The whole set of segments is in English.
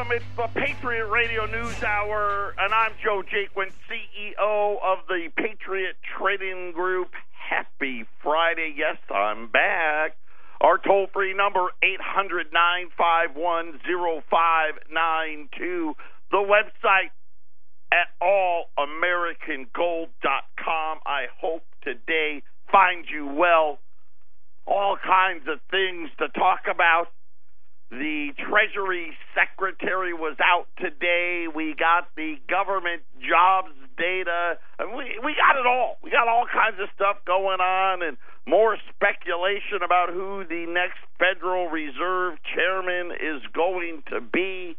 welcome. It's the Patriot Radio News Hour, and I'm Joe Jaquin, CEO of the Patriot Trading Group. Happy Friday. Yes, I'm back. Our toll free number, 800 951 0592. The website at allamericangold.com. I hope today finds you well. All kinds of things to talk about. The Treasury Secretary was out today. We got the government jobs data. And we we got it all. We got all kinds of stuff going on, and more speculation about who the next Federal Reserve Chairman is going to be.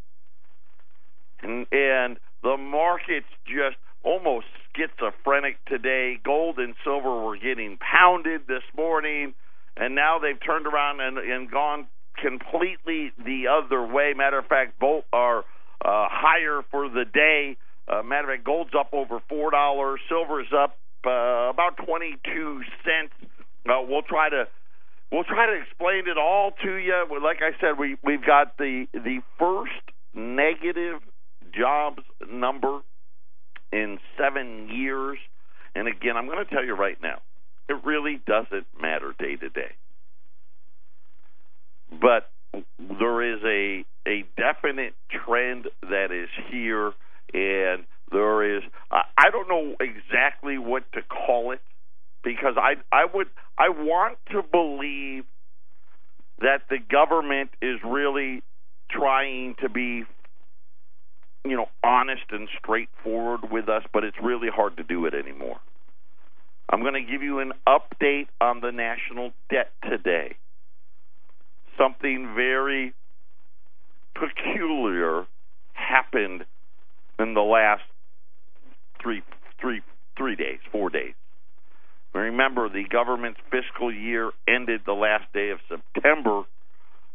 And, and the market's just almost schizophrenic today. Gold and silver were getting pounded this morning, and now they've turned around and, and gone completely the other way. Matter of fact, both are uh, higher for the day. Uh, matter of fact, gold's up over four dollars, silver's up uh, about twenty-two cents. Uh, we'll try to we'll try to explain it all to you. Like I said, we we've got the the first negative jobs number in seven years, and again, I'm going to tell you right now, it really doesn't matter day to day but there is a a definite trend that is here, and there is I don't know exactly what to call it because I I would I want to believe that the government is really trying to be you know honest and straightforward with us, but it's really hard to do it anymore. I'm going to give you an update on the national debt today something very peculiar happened in the last three three three days, four days. Remember, the government's fiscal year ended the last day of September,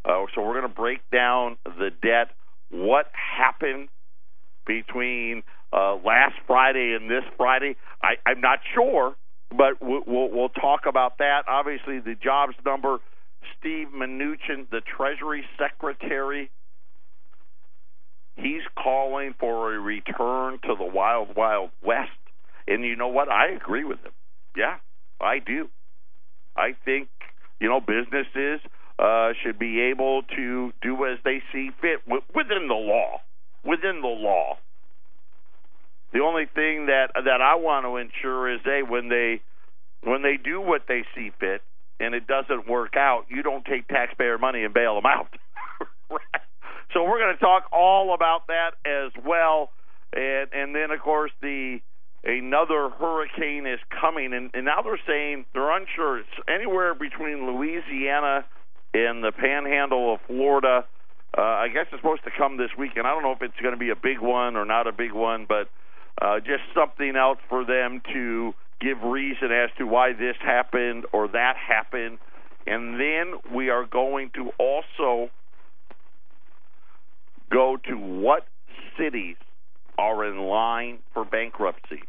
uh, so we're going to break down the debt. What happened between uh, last Friday and this Friday? I, I'm not sure, but we'll, we'll, we'll talk about that. Obviously, the jobs number Steve Mnuchin, the Treasury Secretary, he's calling for a return to the wild, wild west. And you know what? I agree with him. Yeah, I do. I think you know businesses uh, should be able to do as they see fit within the law. Within the law. The only thing that that I want to ensure is they when they when they do what they see fit, and it doesn't work out, you don't take taxpayer money and bail them out. right? So we're going to talk all about that as well, and and then of course the another hurricane is coming, and, and now they're saying they're unsure. It's anywhere between Louisiana and the Panhandle of Florida. Uh, I guess it's supposed to come this weekend. I don't know if it's going to be a big one or not a big one, but uh, just something else for them to give reason as to why this happened or that happened. And then we are going to also go to what cities are in line for bankruptcy.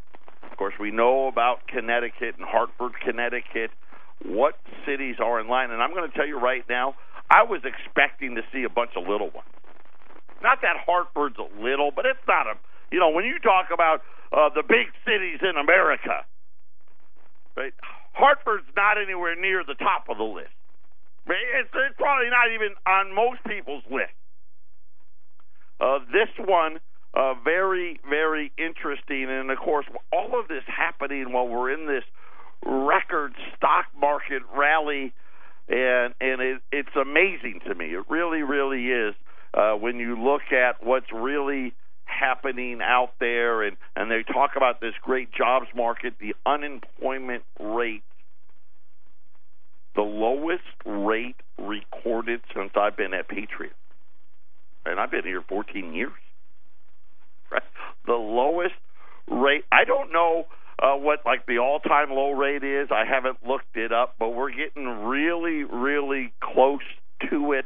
Of course, we know about Connecticut and Hartford, Connecticut. What cities are in line? And I'm going to tell you right now, I was expecting to see a bunch of little ones. Not that Hartford's a little, but it's not a. You know, when you talk about uh, the big cities in America, Right? Hartford's not anywhere near the top of the list. It's, it's probably not even on most people's list. Uh, this one, uh, very, very interesting. And of course, all of this happening while we're in this record stock market rally, and and it, it's amazing to me. It really, really is uh, when you look at what's really happening out there and and they talk about this great jobs market the unemployment rate the lowest rate recorded since I've been at Patriot. And I've been here 14 years. Right? The lowest rate I don't know uh, what like the all-time low rate is. I haven't looked it up but we're getting really really close to it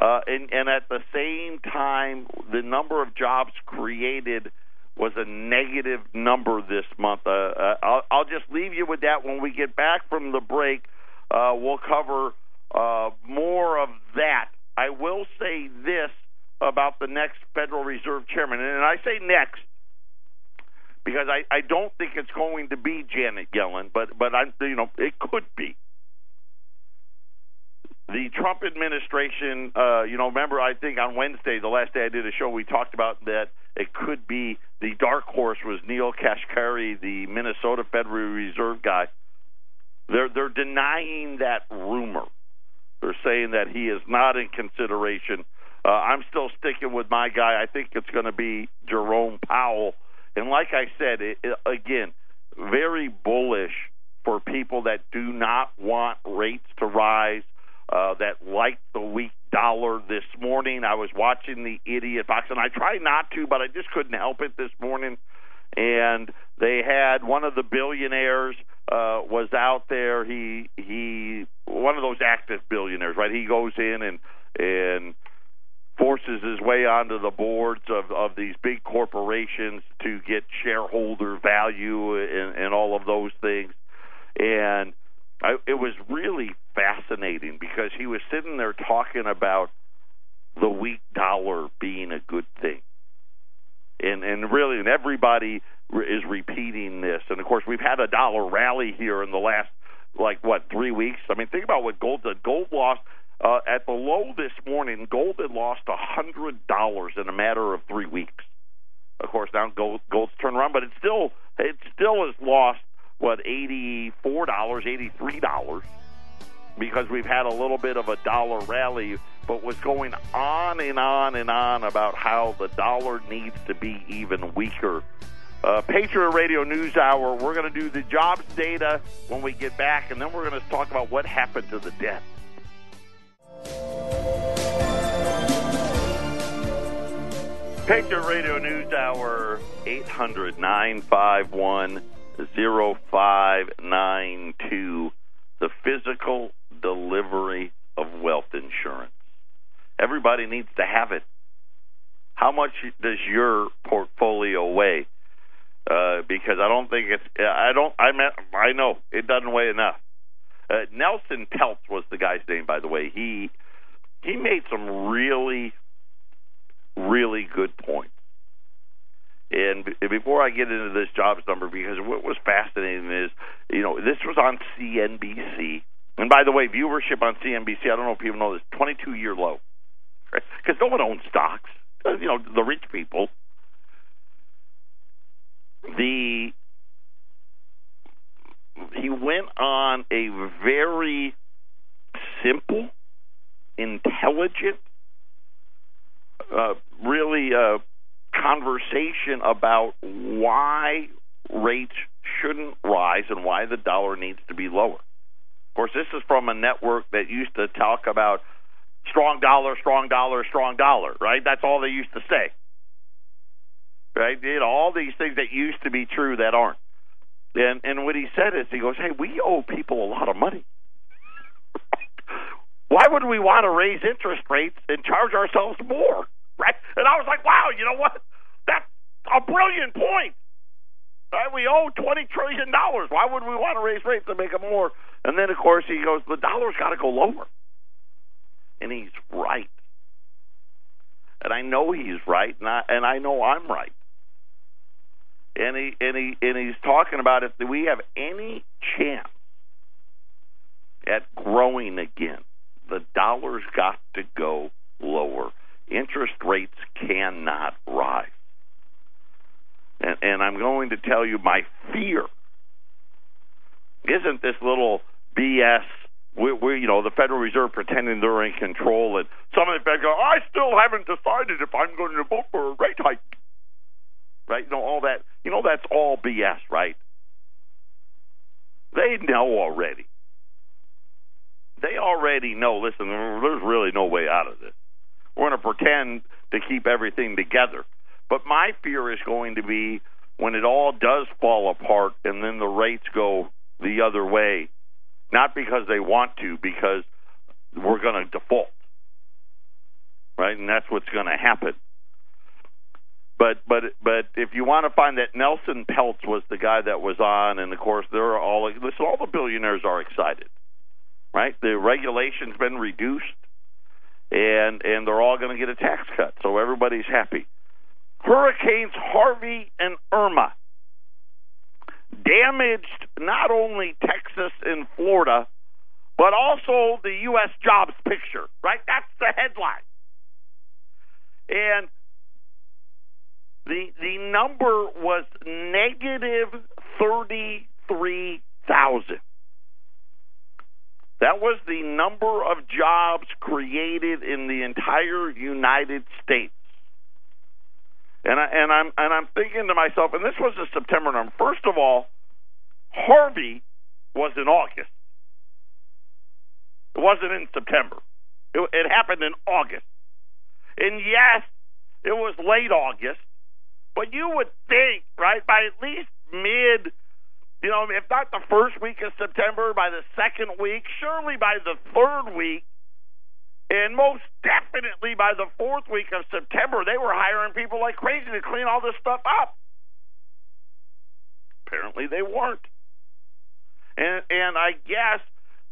uh, and, and at the same time, the number of jobs created was a negative number this month. Uh, uh, I'll, I'll just leave you with that. When we get back from the break, uh, we'll cover uh, more of that. I will say this about the next Federal Reserve chairman, and I say next because I, I don't think it's going to be Janet Yellen, but but I you know it could be. The Trump administration, uh, you know, remember I think on Wednesday, the last day I did a show, we talked about that it could be the dark horse was Neel Kashkari, the Minnesota Federal Reserve guy. They're they're denying that rumor. They're saying that he is not in consideration. Uh, I'm still sticking with my guy. I think it's going to be Jerome Powell. And like I said, it, it, again, very bullish for people that do not want rates to rise, uh, that like the weak dollar. This morning, I was watching the Idiot Box, and I tried not to, but I just couldn't help it this morning. And they had one of the billionaires uh, was out there. He he one of those active billionaires, right? He goes in and and forces his way onto the boards of of these big corporations to get shareholder value and, and all of those things. And I, it was really fascinating because he was sitting there talking about the weak dollar being a good thing. And and really and everybody is repeating this. And of course, we've had a dollar rally here in the last like what, 3 weeks. I mean, think about what gold did. Gold lost uh, at the low this morning, gold had lost a $100 in a matter of 3 weeks. Of course, now gold gold's turned around, but it still it still has lost what $84, $83 because we've had a little bit of a dollar rally, but was going on and on and on about how the dollar needs to be even weaker. Uh, Patriot Radio News Hour, we're going to do the jobs data when we get back, and then we're going to talk about what happened to the debt. Patriot Radio News Hour, 800 951 0592. The physical delivery of wealth insurance. Everybody needs to have it. How much does your portfolio weigh? Uh, because I don't think it's. I don't. I mean, I know it doesn't weigh enough. Uh, Nelson Peltz was the guy's name, by the way. He he made some really, really good points. And before I get into this jobs number, because what was fascinating is, you know, this was on CNBC. And by the way, viewership on CNBC, I don't know if people know this, 22 year low. Because no one owns stocks. You know, the rich people. The he went on a very simple, intelligent, uh, really uh, conversation about why rates shouldn't rise and why the dollar needs to be lower. Of course, this is from a network that used to talk about strong dollar, strong dollar, strong dollar, right? That's all they used to say. Right? You know, all these things that used to be true that aren't. And and what he said is he goes, Hey, we owe people a lot of money. Why would we want to raise interest rates and charge ourselves more? Right? And I was like, Wow, you know what? That's a brilliant point. Right? We owe twenty trillion dollars. Why would we want to raise rates to make it more? And then, of course, he goes, the dollar's got to go lower, and he's right. And I know he's right, and I, and I know I'm right. And he and he and he's talking about if we have any chance at growing again, the dollar's got to go lower. Interest rates cannot rise. And, and I'm going to tell you my fear isn't this little BS. We, we, you know, the Federal Reserve pretending they're in control, and some of the Fed go, I still haven't decided if I'm going to vote for a rate hike. Right? You know, all that. You know, that's all BS, right? They know already. They already know. Listen, there's really no way out of this. We're going to pretend to keep everything together. But my fear is going to be when it all does fall apart and then the rates go the other way, not because they want to, because we're going to default. Right? And that's what's going to happen. But but but if you want to find that Nelson Peltz was the guy that was on, and of course they're all listen, all the billionaires are excited, right? The regulation's been reduced, and and they're all going to get a tax cut. So everybody's happy. Hurricanes Harvey and Irma damaged not only Texas and Florida, but also the U.S. jobs picture. Right? That's the headline. And the the number was negative thirty three thousand. That was the number of jobs created in the entire United States. And I and I'm and I'm thinking to myself, and this was a September number. First of all, Harvey was in August. It wasn't in September. It, it happened in August. And yes, it was late August, but you would think, right, by at least mid you know, if not the first week of September, by the second week, surely by the third week, and most definitely by the fourth week of September, they were hiring people like crazy to clean all this stuff up. Apparently, they weren't. And and I guess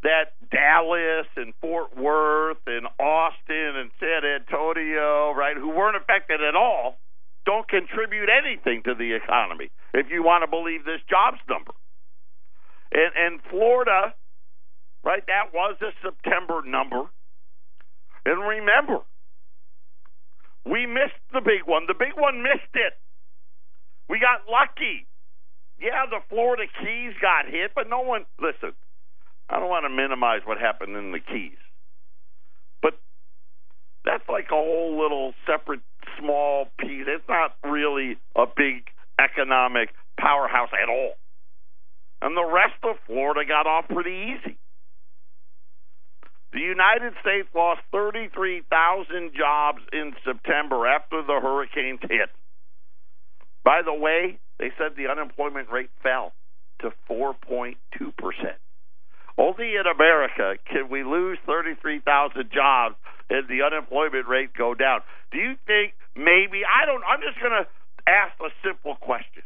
that Dallas and Fort Worth and Austin and San Antonio, right, who weren't affected at all, don't contribute anything to the economy if you want to believe this jobs number. And, and Florida, right, that was a September number. And remember, we missed the big one. The big one missed it. We got lucky. Yeah, the Florida Keys got hit, but no one, listen, I don't want to minimize what happened in the Keys. But that's like a whole little separate small piece. It's not really a big economic powerhouse at all. And the rest of Florida got off pretty easy. The United States lost 33,000 jobs in September after the hurricanes hit. By the way, they said the unemployment rate fell to 4.2%. Only in America can we lose 33,000 jobs and the unemployment rate go down. Do you think maybe I don't I'm just going to ask a simple question.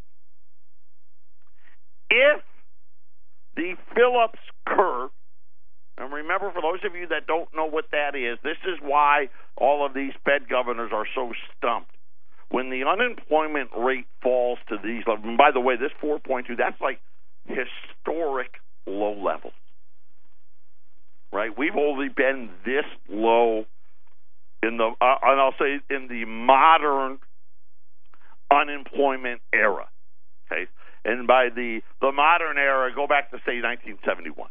If the Phillips curve, and remember for those of you that don't know what that is, this is why all of these Fed governors are so stumped. When the unemployment rate falls to these levels, and by the way, this 4.2, that's like historic low levels. Right? We've only been this low in the uh, and I'll say in the modern unemployment era. Okay, and by the the modern era, go back to say 1971.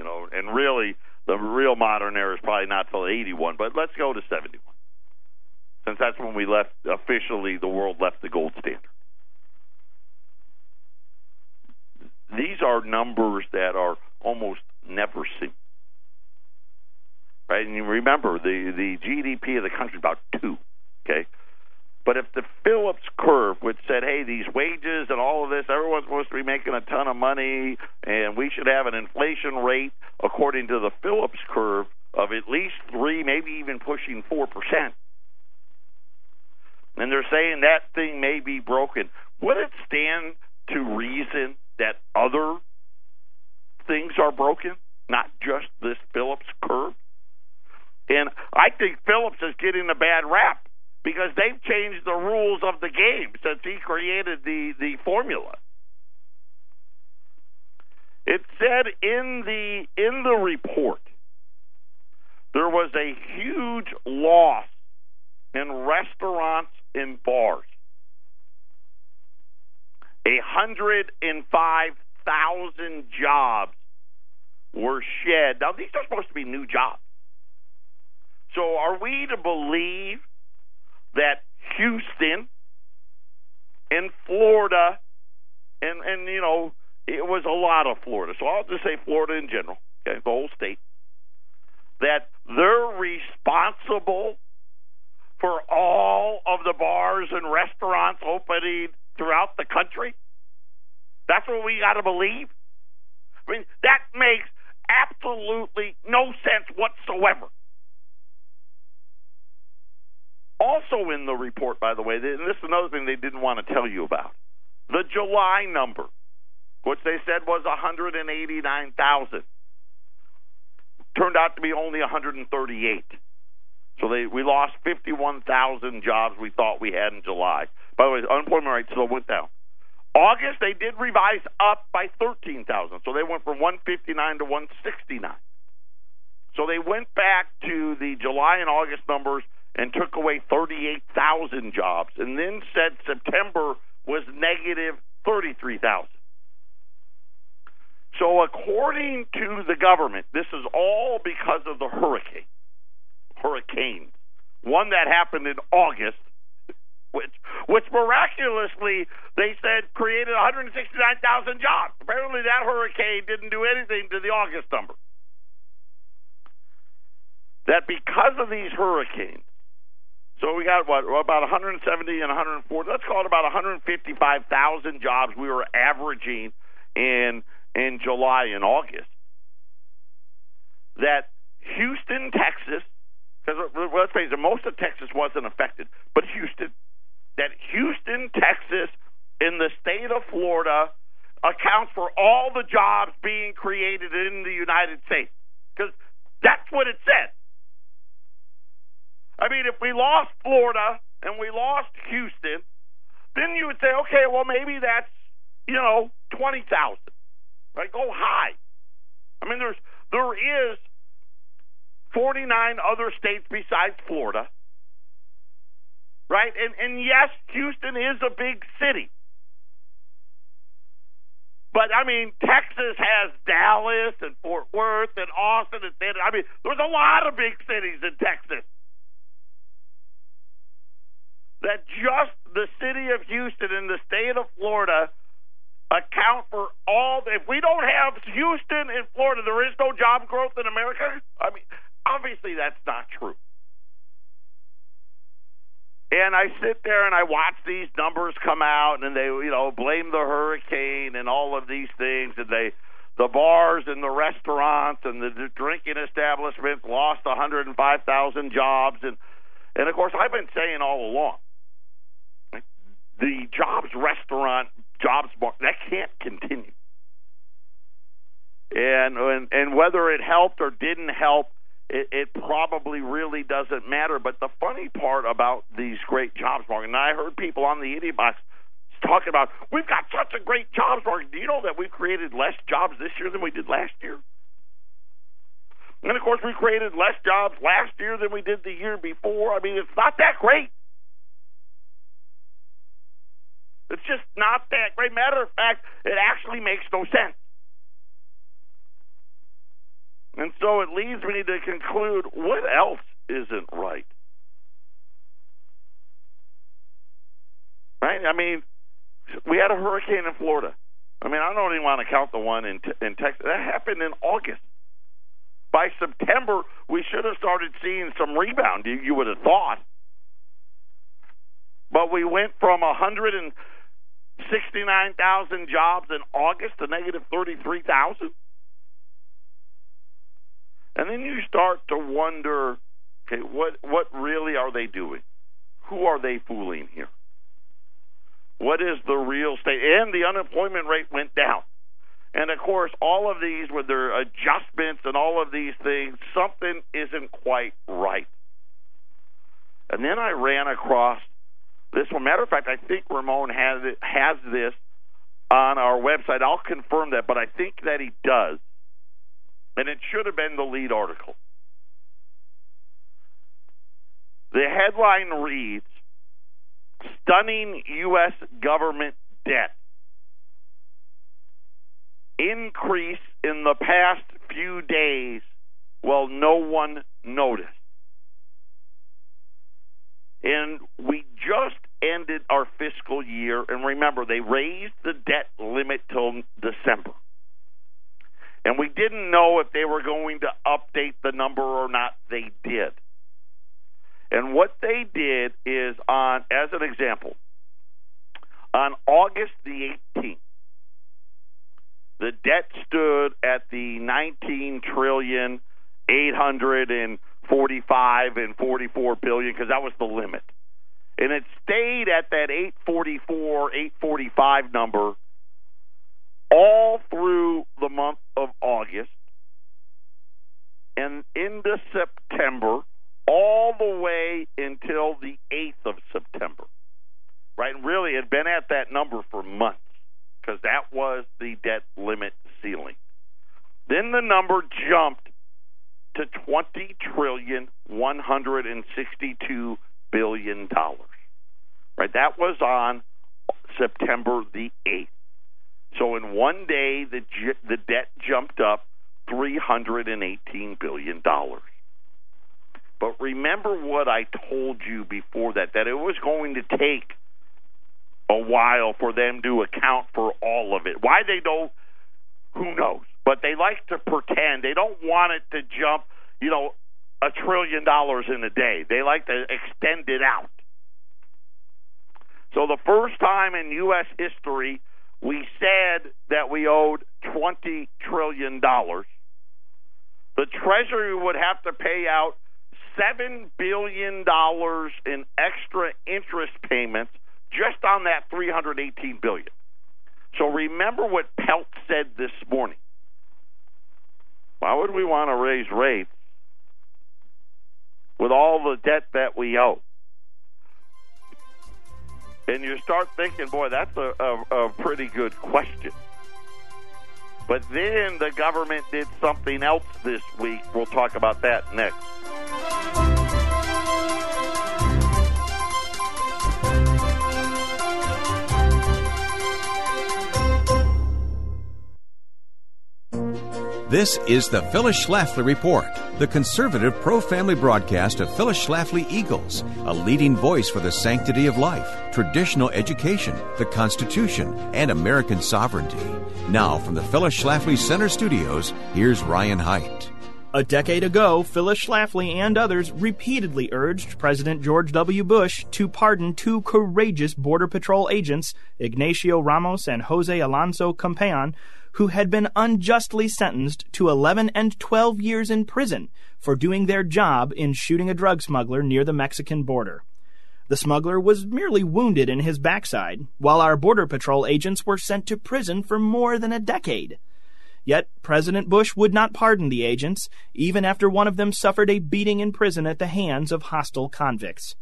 You know, and really the real modern era is probably not till 81, but let's go to 71, since that's when we left officially. The world left the gold standard. These are numbers that are almost never seen right? And you remember the the GDP of the country about two, okay. But if the Phillips curve, which said, "Hey, these wages and all of this, everyone's supposed to be making a ton of money, and we should have an inflation rate according to the Phillips curve of at least three, maybe even pushing four percent," and they're saying that thing may be broken. Would it stand to reason that other things are broken, not just this Phillips curve? And I think Phillips is getting a bad rap because they've changed the rules of the game since he created the, the formula. It said in the in the report there was a huge loss in restaurants and bars. A hundred and five thousand jobs were shed. Now these are supposed to be new jobs. So are we to believe that Houston and Florida and and you know it was a lot of Florida. So I'll just say Florida in general, okay, the whole state. That they're responsible for all of the bars and restaurants opening throughout the country. That's what we got to believe. I mean, that makes absolutely no sense whatsoever. Also in the report, by the way, and this is another thing they didn't want to tell you about the July number, which they said was 189,000, turned out to be only 138. So they we lost 51,000 jobs we thought we had in July. By the way, unemployment rate still went down. August they did revise up by 13,000. So they went from 159 to 169. So they went back to the July and August numbers and took away 38,000 jobs and then said September was negative 33,000. So according to the government, this is all because of the hurricane hurricane, one that happened in August, which which miraculously they said created 169,000 jobs. Apparently, that hurricane didn't do anything to the August number. That because of these hurricanes, so we got what about 170 and 140. Let's call it about 155,000 jobs we were averaging in in July and August. That Houston, Texas, because let's face it, most of Texas wasn't affected, but Houston, that Houston, Texas, in the state of Florida, accounts for all the jobs being created in the United States. Because that's what it says. I mean, if we lost Florida and we lost Houston, then you would say, okay, well, maybe that's, you know, 20,000. Right? Go high. I mean, there's there is 49 other states besides Florida. Right? And and yes, Houston is a big city. But I mean, Texas has Dallas and Fort Worth and Austin and San. I mean, there's a lot of big cities in Texas. That just the city of Houston and the state of Florida account for all. If we don't have Houston and Florida, there is no job growth in America. I mean, Obviously, that's not true. And I sit there and I watch these numbers come out, and they, you know, blame the hurricane and all of these things, and they, the bars and the restaurants and the drinking establishments lost 105,000 jobs, and and of course I've been saying all along, the jobs restaurant jobs market that can't continue, and and and whether it helped or didn't help it, it probably really doesn't matter. But the funny part about these great jobs market, and I heard people on the Idiot Box talking about, we've got such a great jobs market. Do you know that we've created less jobs this year than we did last year? And of course, we created less jobs last year than we did the year before. I mean, it's not that great. It's just not that great. Matter of fact, it actually makes no sense. And so it leads me to conclude what else isn't right? Right? I mean, we had a hurricane in Florida. I mean, I don't even want to count the one in in Texas. That happened in August. By September, we should have started seeing some rebound. You, you would have thought, but we went from 169,000 jobs in August to negative 33,000. And then you start to wonder, okay, what what really are they doing? Who are they fooling here? What is the real state? And the unemployment rate went down. And of course, all of these with their adjustments and all of these things, something isn't quite right. And then I ran across this one. Matter of fact, I think Ramon has it, has this on our website. I'll confirm that, but I think that he does and it should have been the lead article. The headline reads Stunning U.S. government debt. Increase in the past few days while no one noticed. And we just ended our fiscal year, and remember, they raised the debt limit till December and we didn't know if they were going to update the number or not. They did. And what they did is on as an example, on August the 18th, the debt stood at the 19 trillion 845 and 44 billion because that was the limit. And it stayed at that 844 845 number all through the month of August and into September, all the way until the 8th of September. Right? And really, it had been at that number for months because that was the debt limit ceiling. Then the number jumped to twenty trillion one hundred and sixty-two billion dollars. Right, that was on September the eighth. So in one day, the the debt jumped up three hundred and eighteen billion dollars. But remember what I told you before that that it was going to take a while for them to account for all of it. Why they don't, who knows? But they like to pretend. They don't want it to jump, you know, a trillion dollars in a day. They like to extend it out. So the first time in U.S. history we said that we owed $20 trillion, the Treasury would have to pay out $7 billion in extra interest payments just on that 318 billion. So remember what Peltz said this morning. Why would we want to raise rates with all the debt that we owe? And you start thinking, boy, that's a, a, a pretty good question. But then the government did something else this week. We'll talk about that next. This is the Phyllis Schlafly Report, the conservative pro family broadcast of Phyllis Schlafly Eagles, a leading voice for the sanctity of life, traditional education, the Constitution, and American sovereignty. Now, from the Phyllis Schlafly Center Studios, here's Ryan Haidt. A decade ago, Phyllis Schlafly and others repeatedly urged President George W. Bush to pardon two courageous Border Patrol agents, Ignacio Ramos and Jose Alonso Compean, who had been unjustly sentenced to 11 and 12 years in prison for doing their job in shooting a drug smuggler near the Mexican border. The smuggler was merely wounded in his backside, while our Border Patrol agents were sent to prison for more than a decade. Yet President Bush would not pardon the agents, even after one of them suffered a beating in prison at the hands of hostile convicts.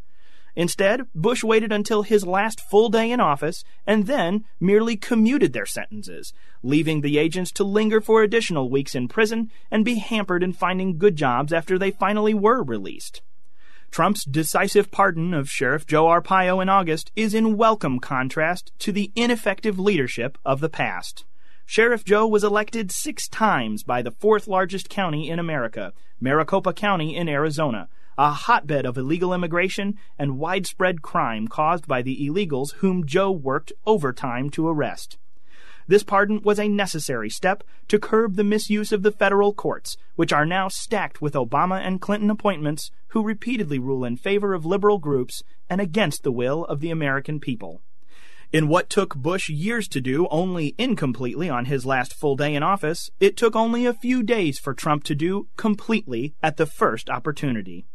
Instead, Bush waited until his last full day in office and then merely commuted their sentences, leaving the agents to linger for additional weeks in prison and be hampered in finding good jobs after they finally were released. Trump's decisive pardon of Sheriff Joe Arpaio in August is in welcome contrast to the ineffective leadership of the past. Sheriff Joe was elected six times by the fourth largest county in America, Maricopa County in Arizona, a hotbed of illegal immigration and widespread crime caused by the illegals whom Joe worked overtime to arrest. This pardon was a necessary step to curb the misuse of the federal courts, which are now stacked with Obama and Clinton appointments who repeatedly rule in favor of liberal groups and against the will of the American people. In what took Bush years to do only incompletely on his last full day in office, it took only a few days for Trump to do completely at the first opportunity.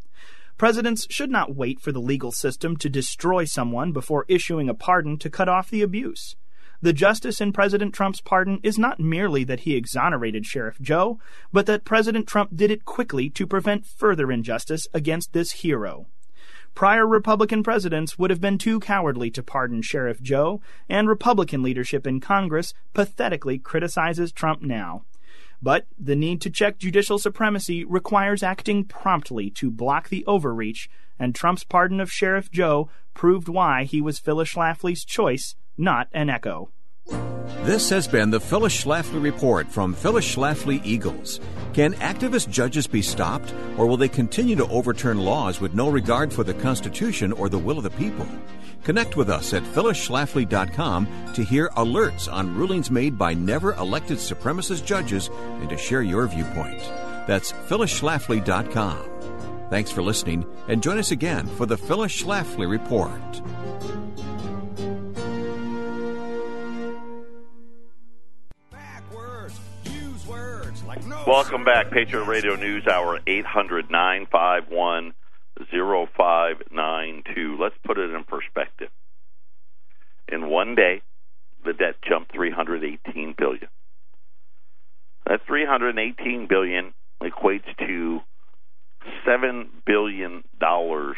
Presidents should not wait for the legal system to destroy someone before issuing a pardon to cut off the abuse. The justice in President Trump's pardon is not merely that he exonerated Sheriff Joe, but that President Trump did it quickly to prevent further injustice against this hero. Prior Republican presidents would have been too cowardly to pardon Sheriff Joe, and Republican leadership in Congress pathetically criticizes Trump now. But the need to check judicial supremacy requires acting promptly to block the overreach, and Trump's pardon of Sheriff Joe proved why he was Phyllis Schlafly's choice, not an echo. This has been the Phyllis Schlafly Report from Phyllis Schlafly Eagles. Can activist judges be stopped, or will they continue to overturn laws with no regard for the Constitution or the will of the people? Connect with us at phyllisschlafly.com to hear alerts on rulings made by never elected supremacist judges and to share your viewpoint. That's phyllisschlafly.com. Thanks for listening and join us again for the Phyllis Schlafly Report. Welcome back, Patriot Radio News Hour 800 951 0592. Let's put it in perspective. In one day, the debt jumped 318 billion. That 318 billion equates to 7 billion dollars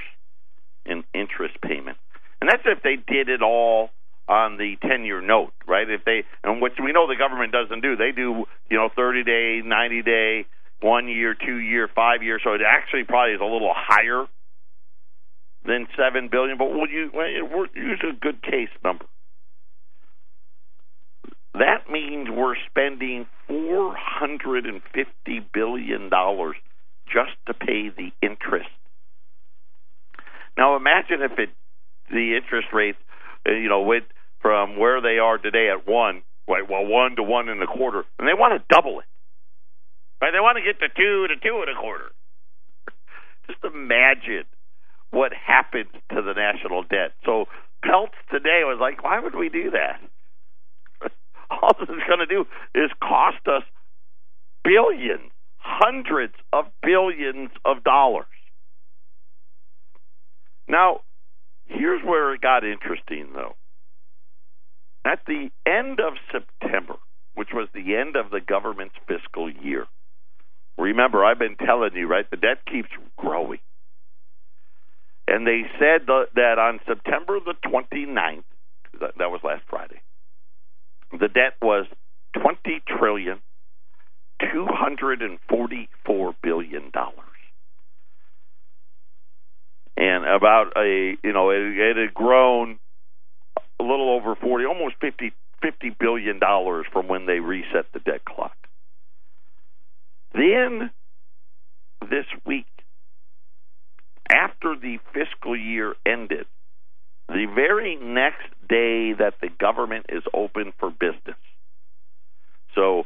in interest payment. And that's if they did it all on the 10 year note, right? If they, and which we know the government doesn't do, they do, you know, 30 day, 90 day, one year, two year, five year. So it actually probably is a little higher than seven billion. But we'll use, we'll use a good case number. That means we're spending four hundred and fifty billion dollars just to pay the interest. Now imagine if it the interest rates, uh, you know, went from where they are today at one, right? Well, one to one and a quarter, and they want to double it. Right? They want to get to two to two and a quarter. Just imagine what happens to the national debt. So Peltz today was like, why would we do that? All this is going to do is cost us billions, hundreds of billions of dollars. Now, here's where it got interesting, though. At the end of September, which was the end of the government's fiscal year, remember, I've been telling you, right, the debt keeps growing. And they said that on September the 29th, that was last Friday, the debt was 20 trillion 244 billion dollars. And about a, you know, it, it had grown a little over 40, almost 50 50 billion dollars from when they reset the debt clock. Then this week after the fiscal year ended, the very next day that the government is open for business. So,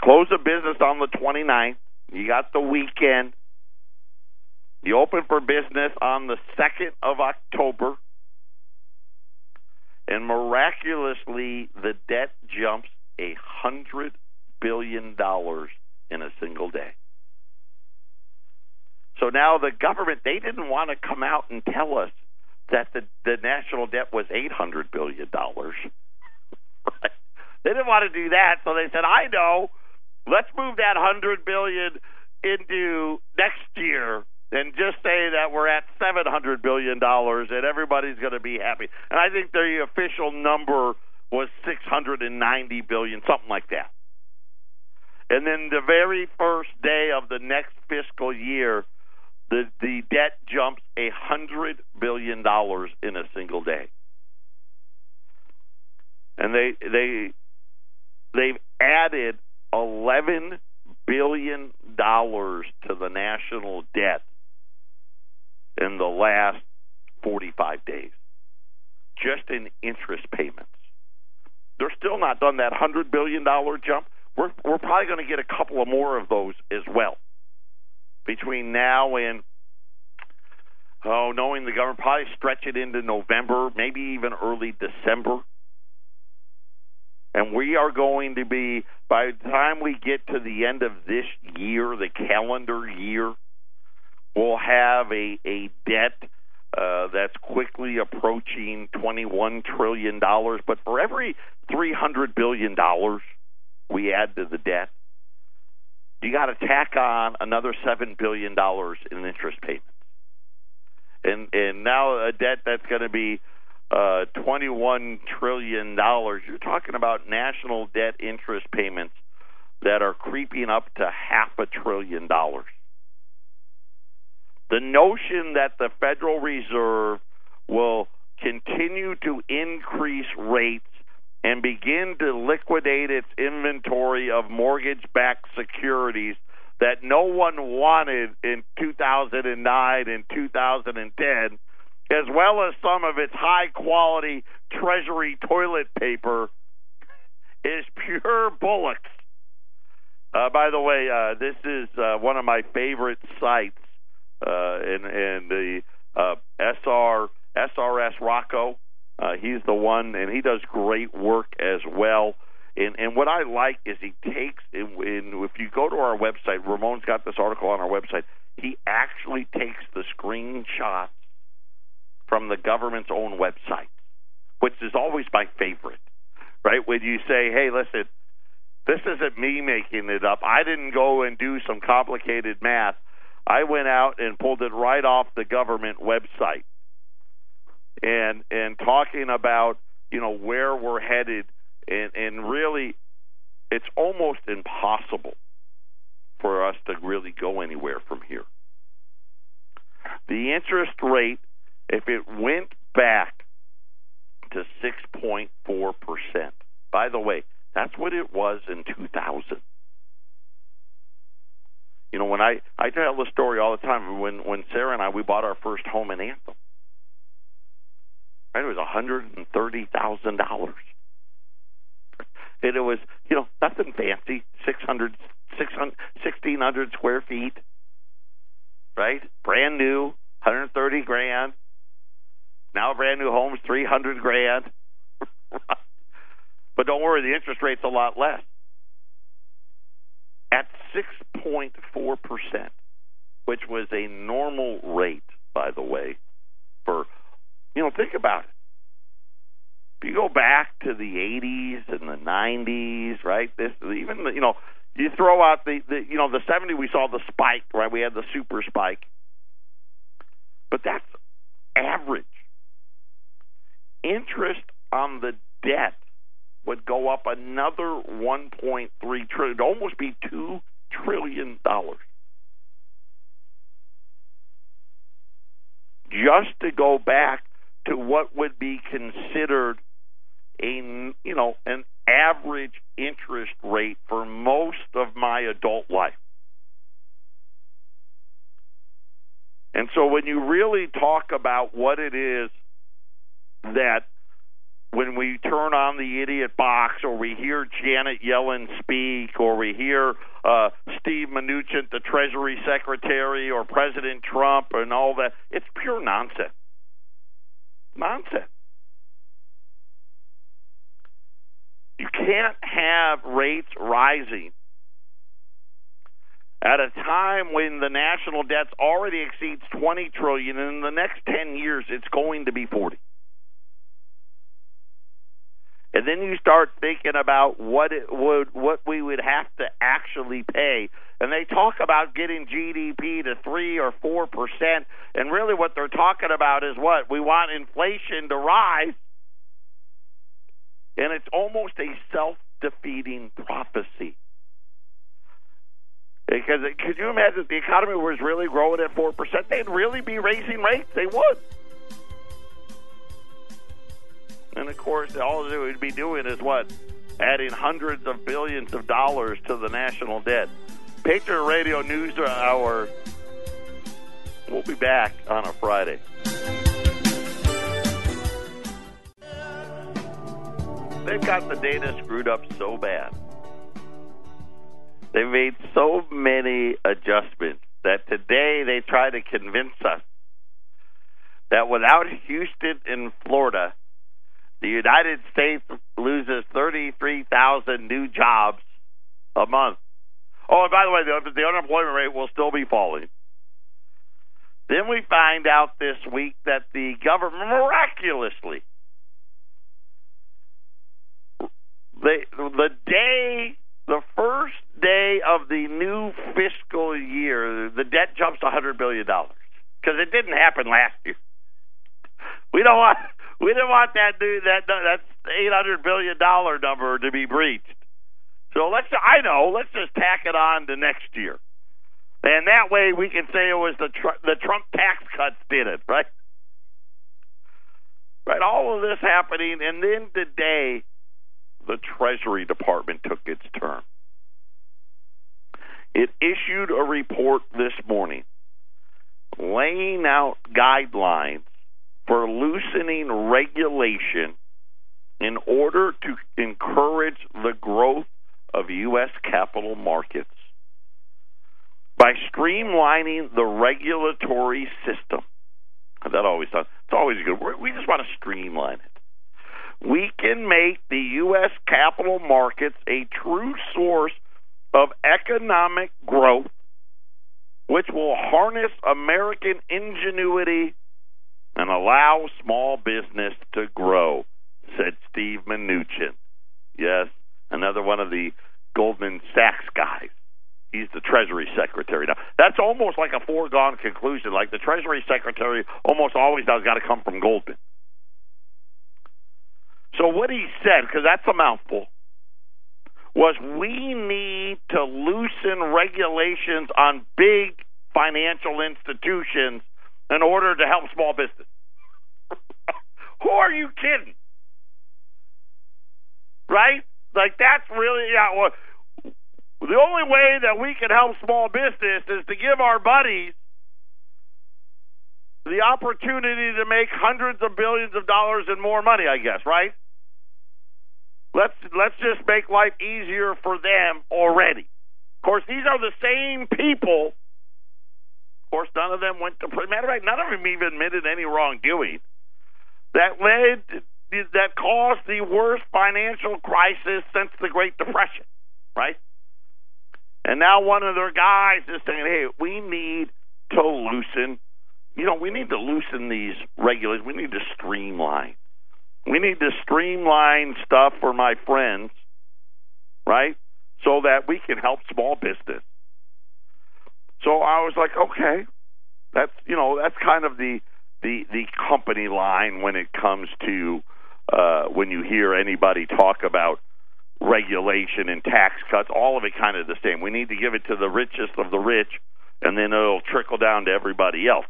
close the business on the 29th. You got the weekend. You open for business on the 2nd of October. And miraculously, the debt jumps a hundred billion dollars in a single day. So now the government they didn't want to come out and tell us that the the national debt was eight hundred billion dollars. they didn't want to do that, so they said, "I know. Let's move that hundred billion into next year." And just say that we're at seven hundred billion dollars, and everybody's going to be happy. And I think the official number was six hundred and ninety billion, something like that. And then the very first day of the next fiscal year, the the debt jumps a hundred billion dollars in a single day, and they they they've added eleven billion dollars to the national debt in the last forty five days, just in interest payments. They're still not done that hundred billion dollar jump. We're we're probably going to get a couple of more of those as well between now and oh, knowing the government probably stretch it into November, maybe even early December. And we are going to be by the time we get to the end of this year, the calendar year, we'll have a a debt uh, that's quickly approaching twenty-one trillion dollars. But for every three hundred billion dollars we add to the debt, you got to tack on another seven billion dollars in interest payments, and and now a debt that's going to be uh, twenty one trillion dollars. You're talking about national debt interest payments that are creeping up to half a trillion dollars. The notion that the Federal Reserve will continue to increase rates and begin to liquidate its inventory of mortgage backed securities that no one wanted in 2009 and 2010, as well as some of its high quality Treasury toilet paper, is pure bullocks. Uh, by the way, uh, this is uh, one of my favorite sites, uh, in, in the uh, SR SRS Rocco uh, he's the one, and he does great work as well. And, and what I like is he takes, and, in, if you go to our website, Ramon's got this article on our website. He actually takes the screenshots from the government's own website, which is always my favorite. Right when you say, "Hey, listen, this isn't me making it up. I didn't go and do some complicated math. I went out and pulled it right off the government website." And and talking about you know where we're headed, and and really, it's almost impossible for us to really go anywhere from here. The interest rate, if it went back to 6.4%, by the way, that's what it was in 2000. You know, when I I tell the story all the time when when Sarah and I we bought our first home in Anthem. Right, it was hundred and thirty thousand dollars. And it was, you know, nothing fancy, 600, 600 1600 square feet, right? Brand new, 130 grand. Now brand new home's 300 grand. but don't worry, the interest rate's a lot less at 6.4%, which was a normal rate, by the way, for, you know, think about it. If you go back to the 80s and the 90s, right? This even you know, you throw out the, the you know the 70s we saw the spike, right? We had the super spike. But that's average. Interest on the debt would go up another 1.3 trillion, almost be two trillion dollars. Just to go back to what would be considered a you know an average interest rate for most of my adult life. And so when you really talk about what it is that when we turn on the idiot box or we hear Janet Yellen speak or we hear uh, Steve Mnuchin, the Treasury Secretary, or President Trump and all that, it's pure nonsense. Nonsense. You can't have rates rising at a time when the national debt already exceeds 20 trillion and in the next 10 years it's going to be 40 and then you start thinking about what it would what we would have to actually pay and they talk about getting GDP to 3 or 4% and really what they're talking about is what? We want inflation to rise. And it's almost a self-defeating prophecy. Because could you imagine if the economy was really growing at 4% they'd really be raising rates? They would. And of course, all they would be doing is what? Adding hundreds of billions of dollars to the national debt. Patriot Radio News Hour. We'll be back on a Friday. They've got the data screwed up so bad. They made so many adjustments that today they try to convince us that without Houston and Florida, the United States loses 33,000 new jobs a month. Oh, and by the way, the, the unemployment rate will still be falling. Then we find out this week that the government miraculously, the the day, the first day of the new fiscal year, the debt jumps 100 billion dollars because it didn't happen last year. We don't want we didn't want that dude that that eight hundred billion dollar number to be breached. So let's I know let's just tack it on to next year, and that way we can say it was the the Trump tax cuts did it, right? Right, all of this happening, and then today, the Treasury Department took its turn. It issued a report this morning laying out guidelines for loosening regulation in order to encourage the growth of U.S. capital markets by streamlining the regulatory system. That always sounds, it's always good. We just want to streamline it. We can make the U.S. capital markets a true source of economic growth, which will harness American ingenuity and allow small business to grow, said Steve Mnuchin. Yes, another one of the Goldman Sachs guys. He's the Treasury Secretary now. That's almost like a foregone conclusion. Like the Treasury Secretary almost always does got to come from Goldman. So what he said, because that's a mouthful, was we need to loosen regulations on big financial institutions in order to help small business. Who are you kidding? Right? Like that's really yeah. Well, the only way that we can help small business is to give our buddies the opportunity to make hundreds of billions of dollars and more money. I guess, right? Let's let's just make life easier for them already. Of course, these are the same people. Of course, none of them went to. Matter of fact, none of them even admitted any wrongdoing. That led that caused the worst financial crisis since the Great Depression, right? And now one of their guys is saying, "Hey, we need to loosen. You know, we need to loosen these regulations. We need to streamline." We need to streamline stuff for my friends, right? So that we can help small business. So I was like, okay, that's you know that's kind of the the the company line when it comes to uh, when you hear anybody talk about regulation and tax cuts. All of it kind of the same. We need to give it to the richest of the rich, and then it'll trickle down to everybody else.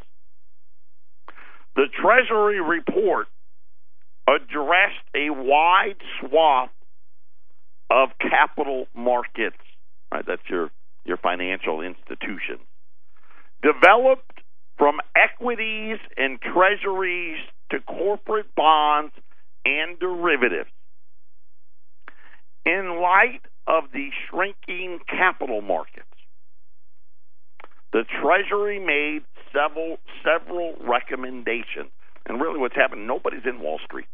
The Treasury report addressed a wide swath of capital markets. Right, that's your your financial institutions developed from equities and treasuries to corporate bonds and derivatives. In light of the shrinking capital markets, the Treasury made several several recommendations. And really, what's happened? Nobody's in Wall Street.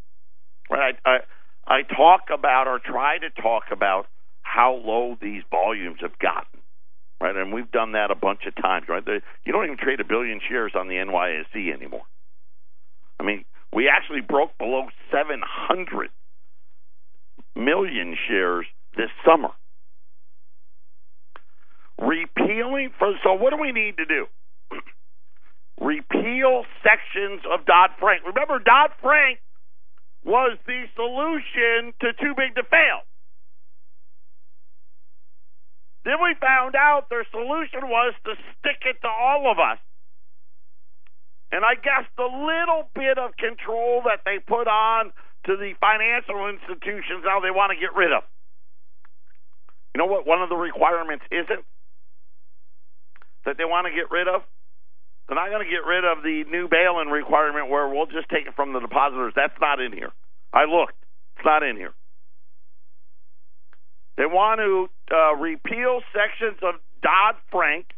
Right? I, I I talk about or try to talk about how low these volumes have gotten. Right, and we've done that a bunch of times. Right, you don't even trade a billion shares on the NYSE anymore. I mean, we actually broke below 700 million shares this summer. Repealing for so what do we need to do? Repeal sections of Dodd Frank. Remember, Dodd Frank was the solution to too big to fail. Then we found out their solution was to stick it to all of us. And I guess the little bit of control that they put on to the financial institutions now they want to get rid of. You know what one of the requirements isn't? That they want to get rid of? They're not going to get rid of the new bail-in requirement where we'll just take it from the depositors. That's not in here. I looked. It's not in here. They want to uh, repeal sections of Dodd Frank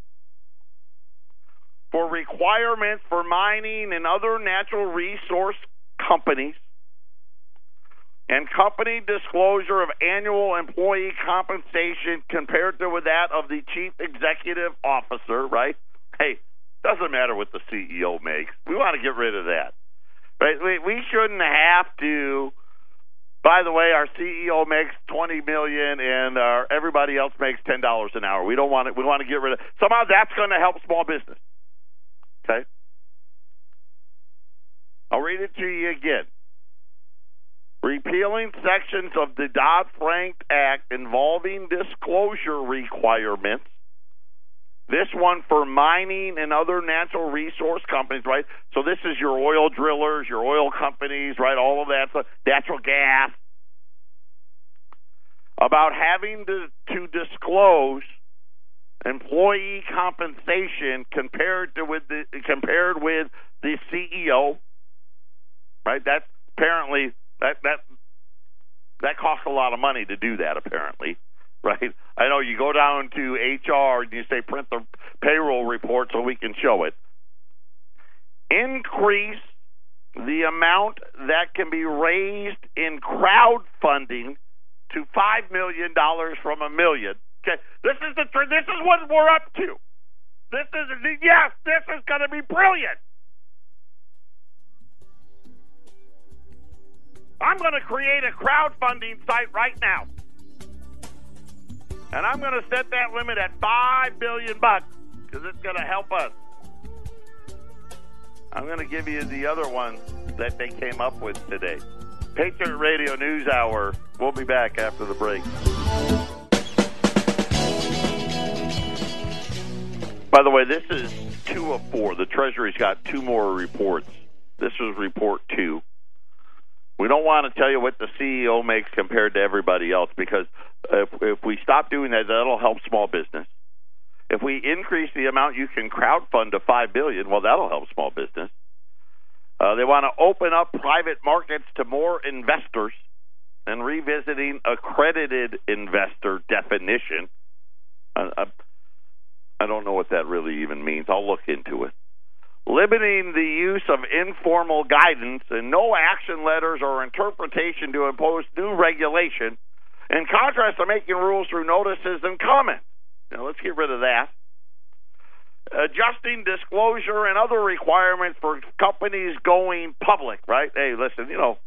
for requirements for mining and other natural resource companies and company disclosure of annual employee compensation compared to with that of the chief executive officer, right? Hey, doesn't matter what the CEO makes. We want to get rid of that. Right? We, we shouldn't have to. By the way, our CEO makes twenty million, and our, everybody else makes ten dollars an hour. We don't want it. We want to get rid of. Somehow that's going to help small business. Okay. I'll read it to you again. Repealing sections of the Dodd Frank Act involving disclosure requirements this one for mining and other natural resource companies, right? So this is your oil drillers, your oil companies, right? All of that, natural gas. About having to, to disclose employee compensation compared to with the compared with the CEO, right? That's apparently that that that costs a lot of money to do that. Apparently, right? I know you go down to HR and you say print the payroll report so we can show it. Increase the amount that can be raised in crowdfunding to five million dollars from a million. Okay, this is the this is what we're up to. This is yes, this is going to be brilliant. I'm going to create a crowdfunding site right now and I'm going to set that limit at five billion bucks because it's going to help us. I'm going to give you the other one that they came up with today. Patriot Radio News Hour. We'll be back after the break. By the way, this is two of four. The Treasury's got two more reports. This is report two. We don't want to tell you what the CEO makes compared to everybody else because if, if we stop doing that, that'll help small business. If we increase the amount you can crowdfund to five billion, well, that'll help small business. Uh, they want to open up private markets to more investors and revisiting accredited investor definition. Uh, uh I don't know what that really even means. I'll look into it. Limiting the use of informal guidance and no action letters or interpretation to impose new regulation, in contrast to making rules through notices and comments. Now, let's get rid of that. Adjusting disclosure and other requirements for companies going public, right? Hey, listen, you know,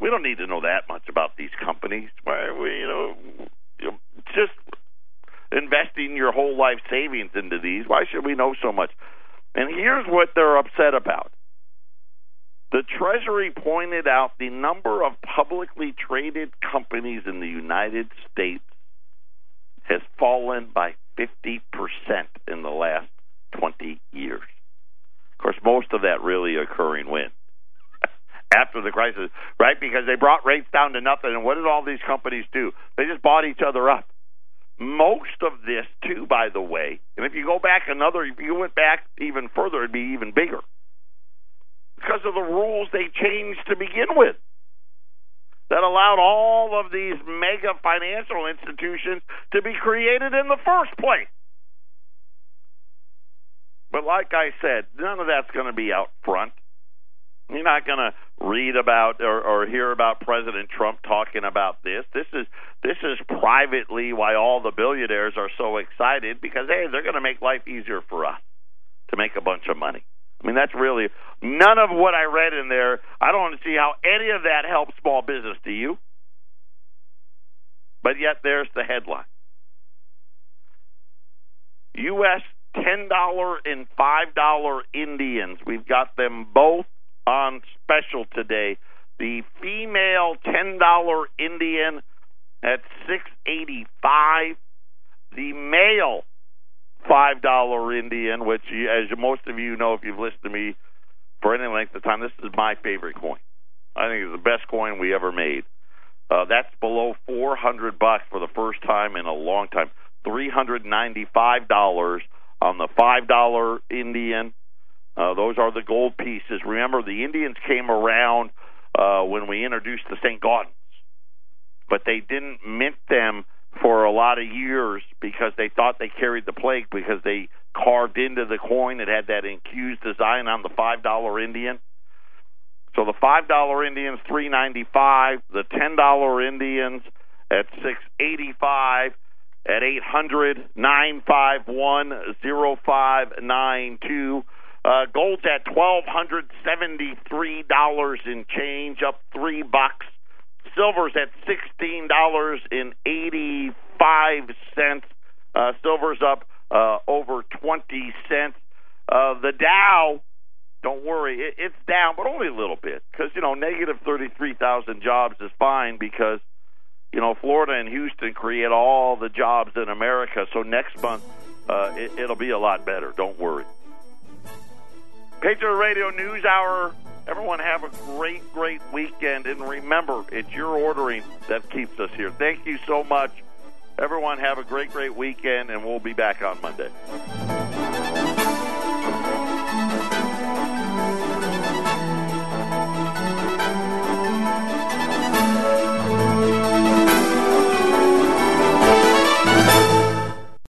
we don't need to know that much about these companies. We, you know just investing your whole life savings into these. Why should we know so much? And here's what they're upset about. The Treasury pointed out the number of publicly traded companies in the United States has fallen by 50% in the last 20 years. Of course, most of that really occurring when? After the crisis, right? Because they brought rates down to nothing. And what did all these companies do? They just bought each other up. Most of this, too, by the way, and if you go back another, if you went back even further, it'd be even bigger because of the rules they changed to begin with that allowed all of these mega financial institutions to be created in the first place. But like I said, none of that's going to be out front. You're not going to read about or, or hear about President Trump talking about this. This is this is privately why all the billionaires are so excited because hey, they're going to make life easier for us to make a bunch of money. I mean, that's really none of what I read in there. I don't see how any of that helps small business. Do you? But yet, there's the headline: U.S. ten dollar and five dollar Indians. We've got them both on special today. The female ten dollar Indian at six eighty five. The male five dollar Indian, which as most of you know if you've listened to me for any length of time, this is my favorite coin. I think it's the best coin we ever made. Uh, that's below four hundred bucks for the first time in a long time. Three hundred ninety five dollars on the five dollar Indian uh, those are the gold pieces. Remember, the Indians came around uh, when we introduced the St. Gaudens, but they didn't mint them for a lot of years because they thought they carried the plague because they carved into the coin it had that incused design on the five dollar Indian. So the five dollar Indians three ninety five, the ten dollar Indians at six eighty five, at eight hundred nine five one zero five nine two. Uh, gold's at twelve hundred seventy-three dollars in change, up three bucks. Silver's at sixteen dollars and eighty-five cents. Uh, silver's up uh, over twenty cents. Uh, the Dow, don't worry, it, it's down, but only a little bit because you know negative thirty-three thousand jobs is fine because you know Florida and Houston create all the jobs in America. So next month uh, it, it'll be a lot better. Don't worry. Patriot Radio News Hour. Everyone have a great, great weekend. And remember, it's your ordering that keeps us here. Thank you so much. Everyone have a great, great weekend, and we'll be back on Monday.